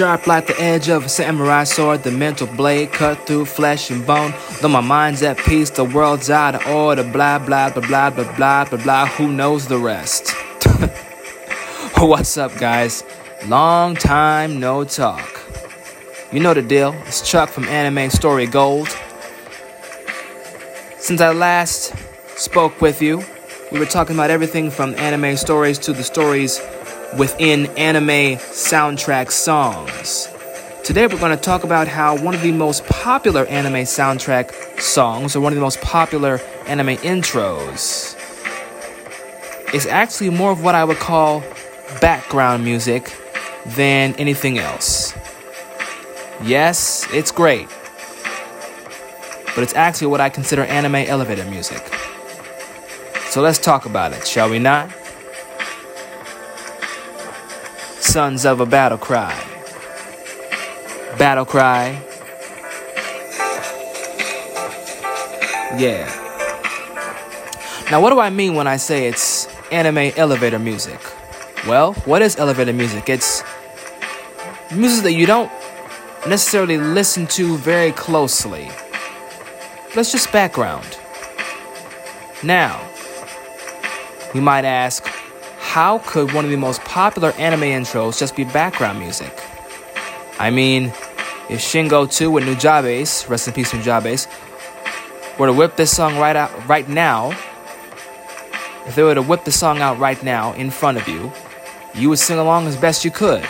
Sharp like the edge of a samurai sword, the mental blade cut through flesh and bone. Though my mind's at peace, the world's out of order. Blah, blah, blah, blah, blah, blah, blah, blah. Who knows the rest? What's up, guys? Long time no talk. You know the deal. It's Chuck from Anime Story Gold. Since I last spoke with you, we were talking about everything from anime stories to the stories within anime soundtrack songs. Today we're going to talk about how one of the most popular anime soundtrack songs, or one of the most popular anime intros, is actually more of what I would call background music than anything else. Yes, it's great, but it's actually what I consider anime elevator music. So let's talk about it, shall we not? Sons of a battle cry. Battle cry. Yeah. Now, what do I mean when I say it's anime elevator music? Well, what is elevator music? It's music that you don't necessarily listen to very closely. That's just background. Now, you might ask, how could one of the most popular anime intros just be background music? I mean, if Shing02 with Nujabes, rest in peace Nujabes, were to whip this song right out right now, if they were to whip the song out right now in front of you, you would sing along as best you could.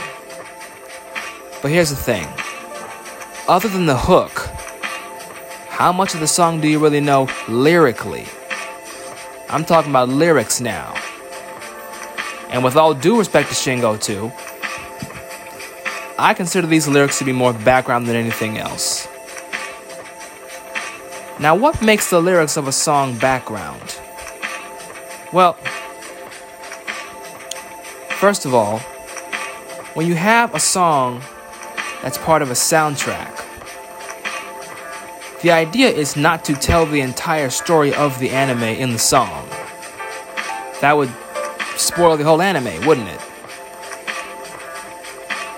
But here's the thing. Other than the hook, how much of the song do you really know lyrically? I'm talking about lyrics now. And with all due respect to Shing02, I consider these lyrics to be more background than anything else. Now, what makes the lyrics of a song background? Well, first of all, when you have a song that's part of a soundtrack, the idea is not to tell the entire story of the anime in the song. That would spoil the whole anime, wouldn't it?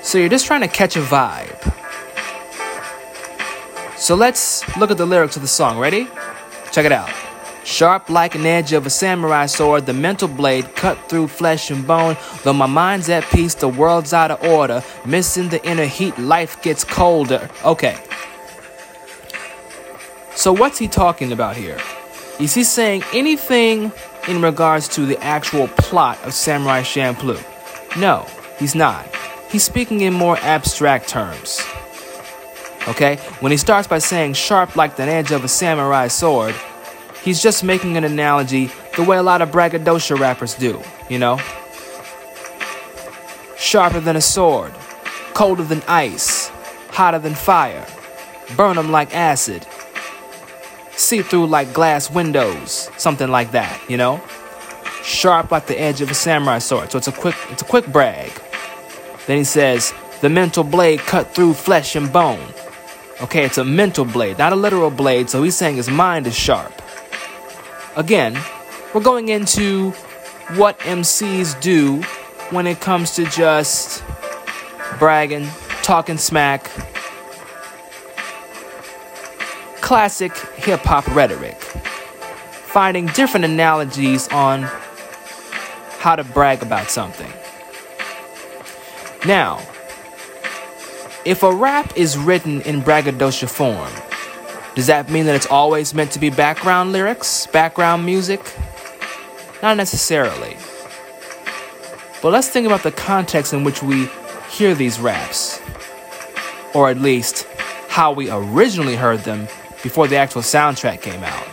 So you're just trying to catch a vibe. So let's look at the lyrics of the song. Ready? Check it out. Sharp like an edge of a samurai sword, the mental blade cut through flesh and bone. Though my mind's at peace, the world's out of order. Missing the inner heat, life gets colder. Okay. So, what's he talking about here? Is he saying anything in regards to the actual plot of Samurai Champloo? No, he's not. He's speaking in more abstract terms. Okay? When he starts by saying sharp like the edge of a samurai sword, he's just making an analogy the way a lot of braggadocio rappers do, you know? Sharper than a sword, colder than ice, hotter than fire, burn them like acid, see through like glass windows, something like that, you know? Sharp like the edge of a samurai sword. So it's a quick it's a quick brag. Then he says, the mental blade cut through flesh and bone. Okay, it's a mental blade, not a literal blade, so he's saying his mind is sharp. Again, we're going into what MCs do when it comes to just bragging, talking smack, classic hip hop rhetoric, finding different analogies on how to brag about something. Now, if a rap is written in braggadocio form, does that mean that it's always meant to be background lyrics, background music? Not necessarily. But let's think about the context in which we hear these raps, or at least how we originally heard them before the actual soundtrack came out.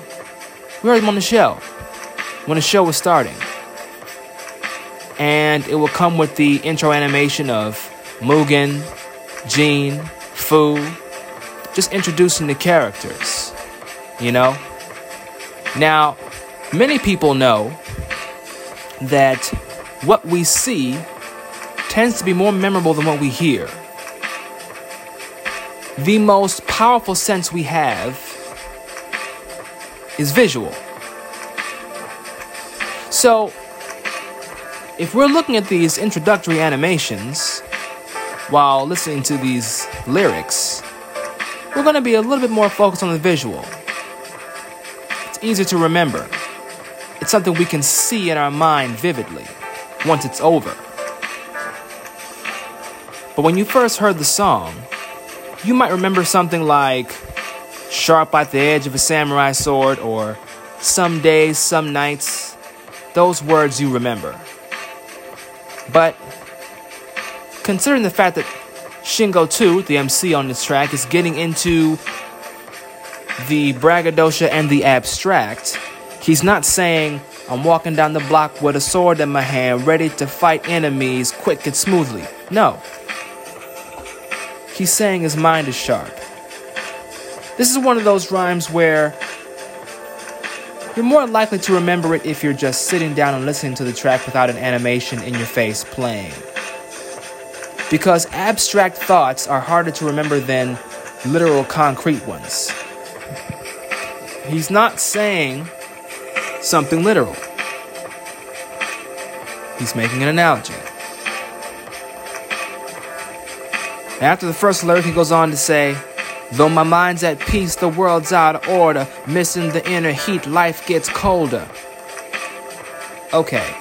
We heard them on the show when the show was starting. And it will come with the intro animation of Mugen, Jin, Fuu, just introducing the characters, you know? Now, many people know that what we see tends to be more memorable than what we hear the most powerful sense we have is visual. So, if we're looking at these introductory animations, while listening to these lyrics, we're going to be a little bit more focused on the visual. It's easier to remember. It's something we can see in our mind vividly once it's over. But when you first heard the song, you might remember something like sharp at the edge of a samurai sword or some days, some nights. Those words you remember. But considering the fact that Shing02, the MC on this track, is getting into the braggadocio and the abstract, he's not saying, I'm walking down the block with a sword in my hand, ready to fight enemies quick and smoothly. No. He's saying his mind is sharp. This is one of those rhymes where you're more likely to remember it if you're just sitting down and listening to the track without an animation in your face playing. Because abstract thoughts are harder to remember than literal concrete ones. He's not saying something literal. He's making an analogy. After the first lyric, he goes on to say, Though my mind's at peace, the world's out of order. Missing the inner heat, life gets colder. Okay,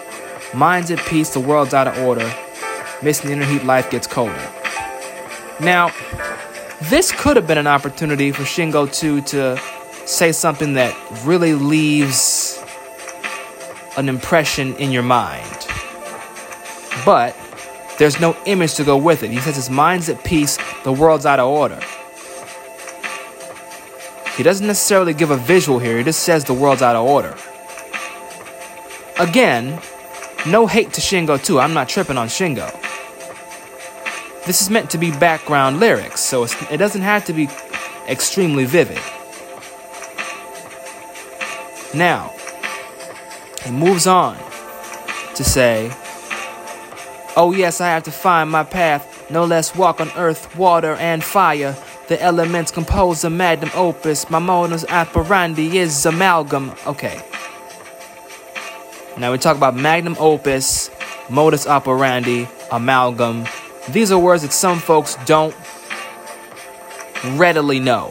mind's at peace, the world's out of order. Missing the inner heat, life gets colder. Now, this could have been an opportunity for Shing02 to say something that really leaves an impression in your mind. But there's no image to go with it. He says his mind's at peace, the world's out of order. He doesn't necessarily give a visual here, he just says the world's out of order. Again, no hate to Shing02. I'm not tripping on Shingo. This is meant to be background lyrics, so it doesn't have to be extremely vivid. Now, he moves on to say, Oh, yes, I have to find my path, no less walk on earth, water, and fire. The elements compose a magnum opus. My modus operandi is amalgam. Okay. Now we talk about magnum opus, modus operandi, amalgam. These are words that some folks don't readily know.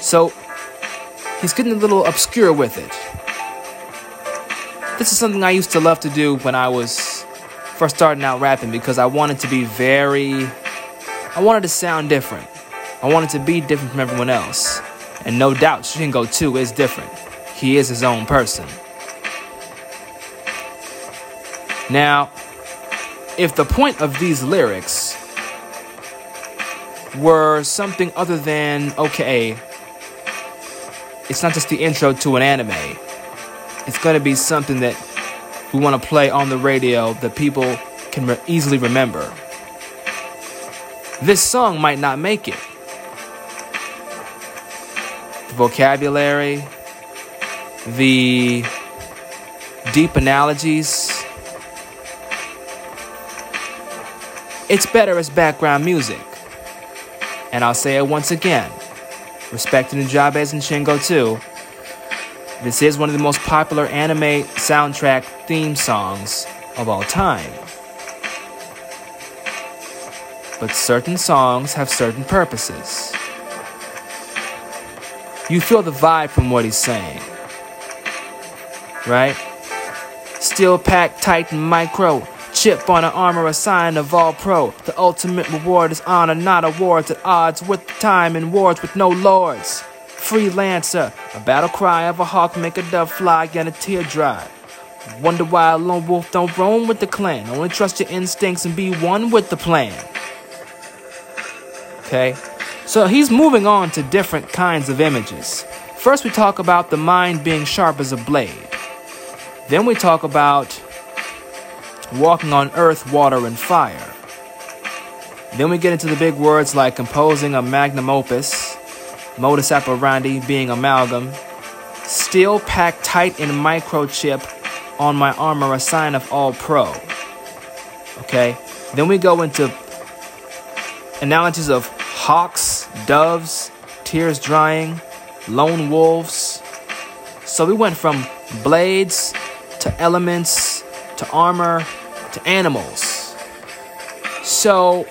So he's getting a little obscure with it. This is something I used to love to do when I was first starting out rapping because I wanted to be very I wanted to sound different. I wanted to be different from everyone else. And no doubt Shing02 is different. He is his own person. Now, if the point of these lyrics were something other than, okay, it's not just the intro to an anime, it's to be something that we want to play on the radio that people can re- easily remember this song might not make it. The vocabulary, the deep analogies. It's better as background music. And I'll say it once again respecting Nujabes and Shing02. This is one of the most popular anime soundtrack theme songs of all time. But certain songs have certain purposes. You feel the vibe from what he's saying. Right? Steel pack, Titan micro. Chip on an armor, a sign of all pro. The ultimate reward is honor, not awards at odds with time and wars with no lords. Freelancer, a battle cry of a hawk, make a dove fly and a tear dry. Wonder why a lone wolf don't roam with the clan. Only trust your instincts and be one with the plan. Okay? So he's moving on to different kinds of images. First, we talk about the mind being sharp as a blade. Then we talk about walking on earth, water, and fire. Then we get into the big words like composing a magnum opus, modus operandi being amalgam, still packed tight in microchip on my armor, a sign of all pro. Okay? Then we go into analogies of hawks, doves, tears drying, lone wolves. So we went from blades to elements to armor to animals. So,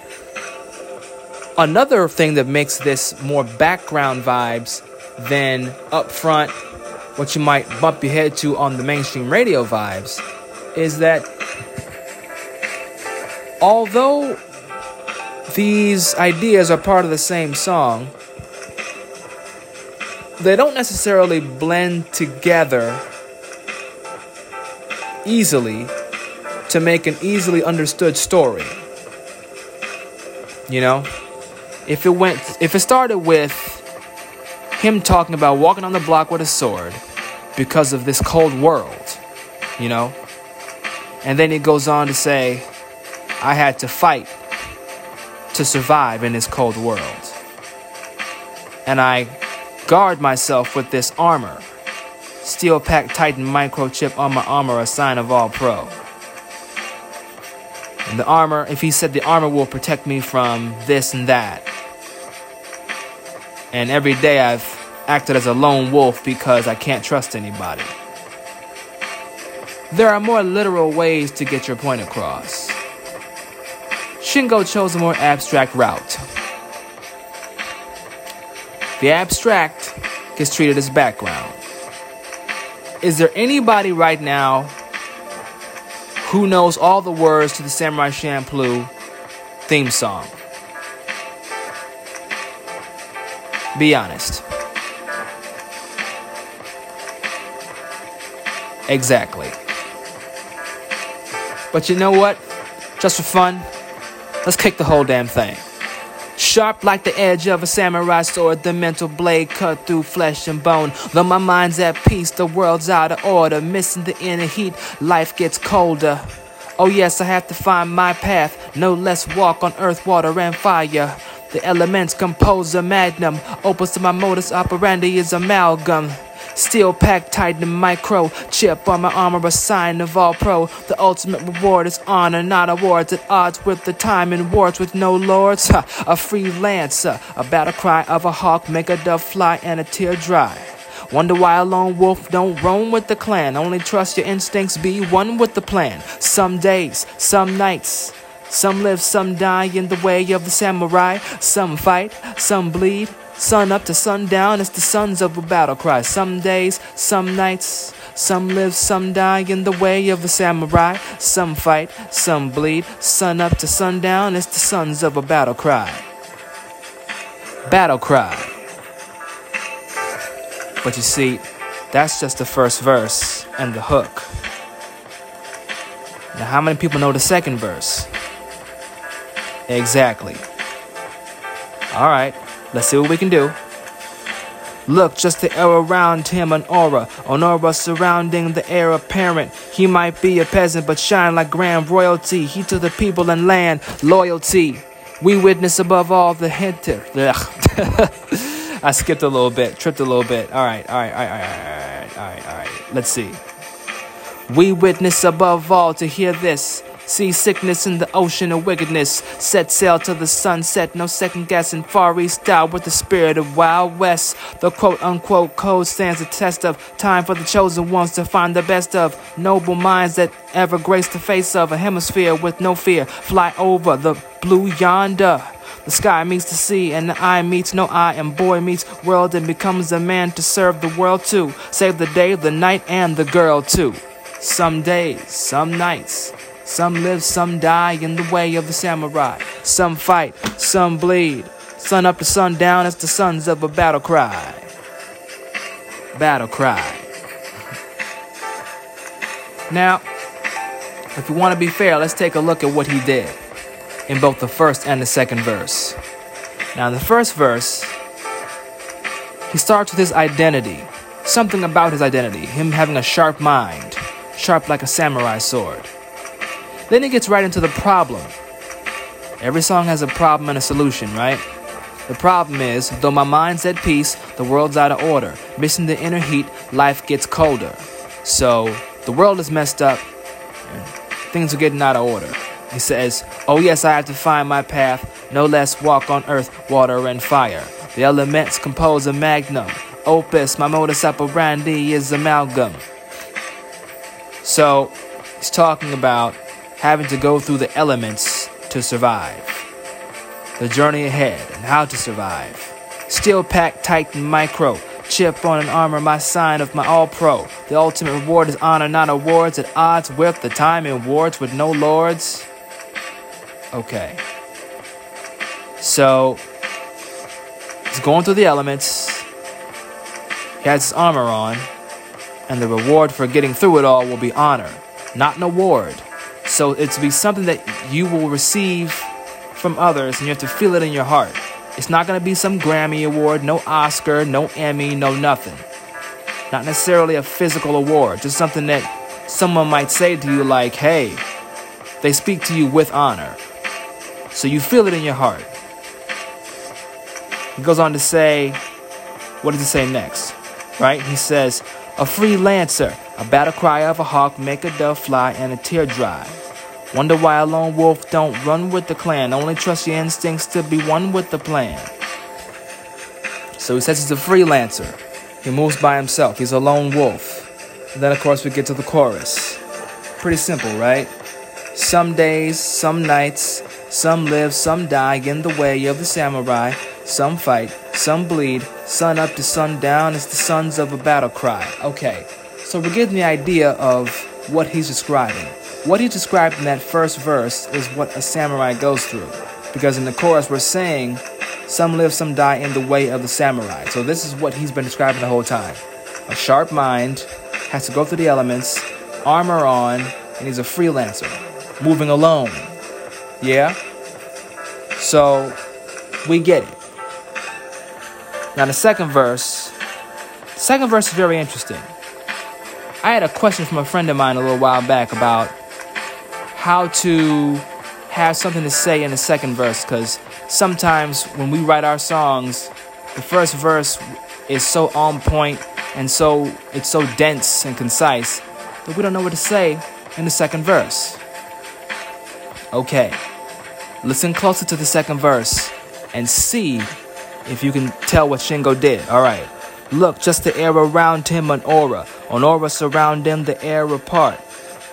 another thing that makes this more background vibes than upfront, what you might bump your head to on the mainstream radio vibes, is that although these ideas are part of the same song, they don't necessarily blend together easily to make an easily understood story. You know, if it went, if it started with him talking about walking on the block with a sword because of this cold world, you know, and then he goes on to say, I had to fight to survive in this cold world. And I guard myself with this armor. Steel pack Titan microchip on my armor, a sign of all pro. And the armor, if he said the armor will protect me from this and that. And every day I've acted as a lone wolf because I can't trust anybody. There are more literal ways to get your point across. Shingo chose a more abstract route. The abstract gets treated as background. Is there anybody right now who knows all the words to the Samurai Champloo theme song? Be honest. Exactly. But you know what? Just for fun, let's kick the whole damn thing. Sharp like the edge of a samurai sword, the mental blade cut through flesh and bone. Though my mind's at peace, the world's out of order. Missing the inner heat, life gets colder. Oh, yes, I have to find my path. No less walk on earth, water, and fire. The elements compose a magnum. Opus to my modus operandi is amalgam. Steel packed tight in micro. Chip on my armor, a sign of all pro. The ultimate reward is honor, not awards. At odds with the time in wars with no lords. Ha, a freelancer, uh, a battle cry of a hawk, make a dove fly and a tear dry. Wonder why a lone wolf don't roam with the clan. Only trust your instincts, be one with the plan. Some days, some nights. Some live, some die in the way of the samurai. Some fight, some bleed. Sun up to sundown, it's the sons of a battle cry. Some days, some nights, some live, some die in the way of a samurai. Some fight, some bleed. Sun up to sundown, it's the sons of a battle cry. Battle cry. But you see, that's just the first verse and the hook. Now, how many people know the second verse? Exactly. All right. Let's see what we can do. Look, just the air around him, an aura, an aura surrounding the heir apparent. He might be a peasant, but shine like grand royalty. He to the people and land, loyalty. We witness above all the hint. I skipped a little bit, tripped a little bit. All right, all right, all right, all right, all right, all right. Let's see. We witness above all to hear this. See sickness in the ocean of wickedness. Set sail to the sunset, no second guessing. Far East style with the spirit of Wild West. The quote unquote code stands the test of time for the chosen ones to find the best of noble minds that ever grace the face of a hemisphere with no fear. Fly over the blue yonder. The sky meets the sea, and the eye meets no eye, and boy meets world and becomes a man to serve the world too. Save the day, the night, and the girl too. Some days, some nights. Some live, some die in the way of the samurai. Some fight, some bleed. Sun up to sun down, it's the sons of a battle cry. Battle cry. Now, if we want to be fair, let's take a look at what he did in both the first and the second verse. Now, in the first verse, he starts with his identity. Something about his identity, him having a sharp mind, sharp like a samurai sword. Then he gets right into the problem. Every song has a problem and a solution, right? The problem is, though my mind's at peace, the world's out of order. Missing the inner heat, life gets colder. So, the world is messed up, things are getting out of order. He says, Oh, yes, I have to find my path, no less walk on earth, water, and fire. The elements compose a magnum. Opus, my modus operandi is amalgam. So, he's talking about having to go through the elements to survive. The journey ahead and how to survive. Steel pack Titan micro. Chip on an armor, my sign of my all pro. The ultimate reward is honor, not awards. At odds with the time in wards with no lords. Okay. So, he's going through the elements. He has his armor on. And the reward for getting through it all will be honor, not an award. So, it's be something that you will receive from others, and you have to feel it in your heart. It's not going to be some Grammy award, no Oscar, no Emmy, no nothing. Not necessarily a physical award, just something that someone might say to you, like, hey, they speak to you with honor. So you feel it in your heart. He goes on to say, what does he say next? Right? He says, a freelancer, a battle cry of a hawk, make a dove fly and a tear dry. Wonder why a lone wolf don't run with the clan. Only trust your instincts to be one with the plan. So he says he's a freelancer. He moves by himself. He's a lone wolf. And then, of course, we get to the chorus. Pretty simple, right? Some days, some nights, some live, some die in the way of the samurai. Some fight, some bleed. Sun up to sundown is the sons of a battle cry. Okay, so we're getting the idea of what he's describing. What he described in that first verse is what a samurai goes through. Because in the chorus, we're saying, Some live, some die in the way of the samurai. So this is what he's been describing the whole time. A sharp mind has to go through the elements, armor on, and he's a freelancer, moving alone. Yeah? So we get it. Now, the second verse, the second verse is very interesting. I had a question from a friend of mine a little while back about how to have something to say in the second verse because sometimes when we write our songs, the first verse is so on point and so it's so dense and concise that we don't know what to say in the second verse. Okay, listen closer to the second verse and see if you can tell what Shingo did. All right. Look, just the air around him, an aura. An aura surround him, the air apart.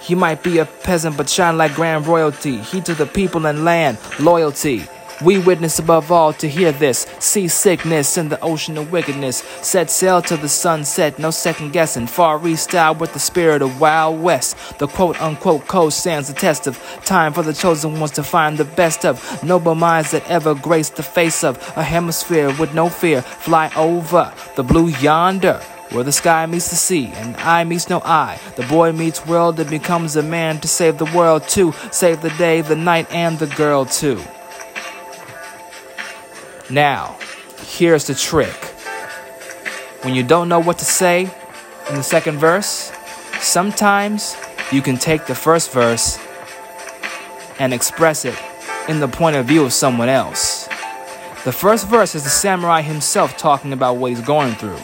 He might be a peasant, but shine like grand royalty. He to the people and land, loyalty. We witness above all to hear this. See sickness in the ocean of wickedness. Set sail to the sunset, no second guessing. Far East style with the spirit of Wild West. The quote unquote code stands the test of time for the chosen ones to find the best of noble minds that ever graced the face of a hemisphere with no fear. Fly over the blue yonder where the sky meets the sea and eye meets no eye. The boy meets world and becomes a man to save the world too. Save the day, the night, and the girl too. Now, here's the trick. When you don't know what to say in the second verse, sometimes you can take the first verse and express it in the point of view of someone else. The first verse is the samurai himself talking about what he's going through.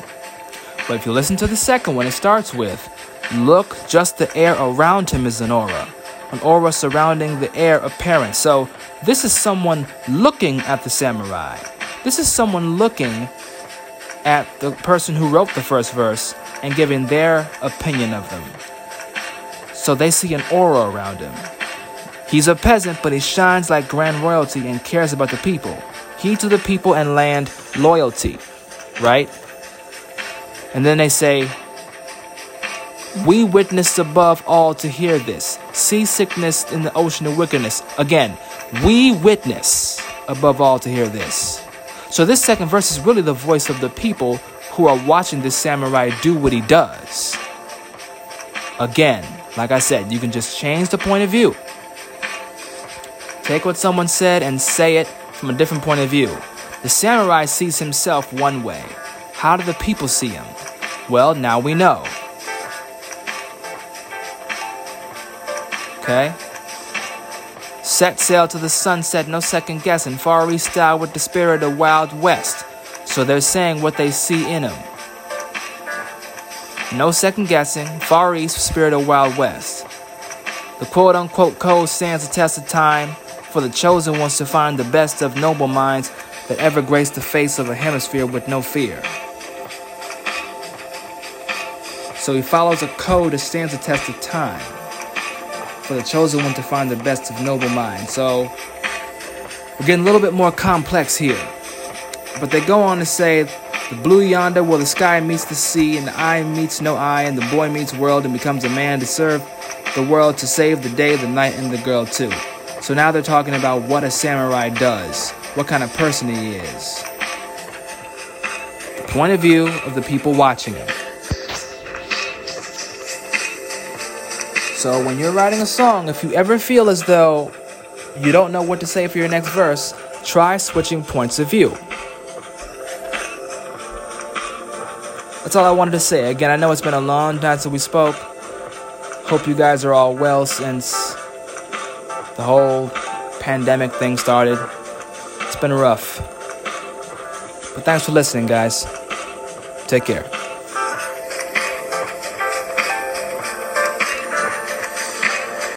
But if you listen to the second one, it starts with Look, just the air around him is an aura. An aura surrounding the air apparent. So this is someone looking at the samurai. This is someone looking at the person who wrote the first verse and giving their opinion of them. So they see an aura around him. He's a peasant, but he shines like grand royalty and cares about the people. He to the people and land loyalty, right? And then they say, We witness above all to hear this. Seasickness in the ocean of wickedness. Again, we witness above all to hear this. So this second verse is really the voice of the people who are watching this samurai do what he does. Again, like I said, you can just change the point of view. Take what someone said and say it from a different point of view. The samurai sees himself one way. How do the people see him? Well, now we know. Okay? Set sail to the sunset, no second guessing. Far East style with the spirit of Wild West. So they're saying what they see in him. No second guessing. Far East spirit of Wild West. The quote unquote code stands the test of time for the chosen ones to find the best of noble minds that ever graced the face of a hemisphere with no fear. So he follows a code that stands the test of time for the chosen one to find the best of noble minds. So We're getting a little bit more complex here. But they go on to say the blue yonder where the sky meets the sea and the eye meets no eye and the boy meets world and becomes a man to serve the world to save the day, the night, and the girl too. So now they're talking about what a samurai does, what kind of person he is. The point of view of the people watching him. So when you're writing a song, if you ever feel as though you don't know what to say for your next verse, try switching points of view. That's all I wanted to say. Again, I know it's been a long time since we spoke. Hope you guys are all well since the whole pandemic thing started. It's been rough. But thanks for listening, guys. Take care.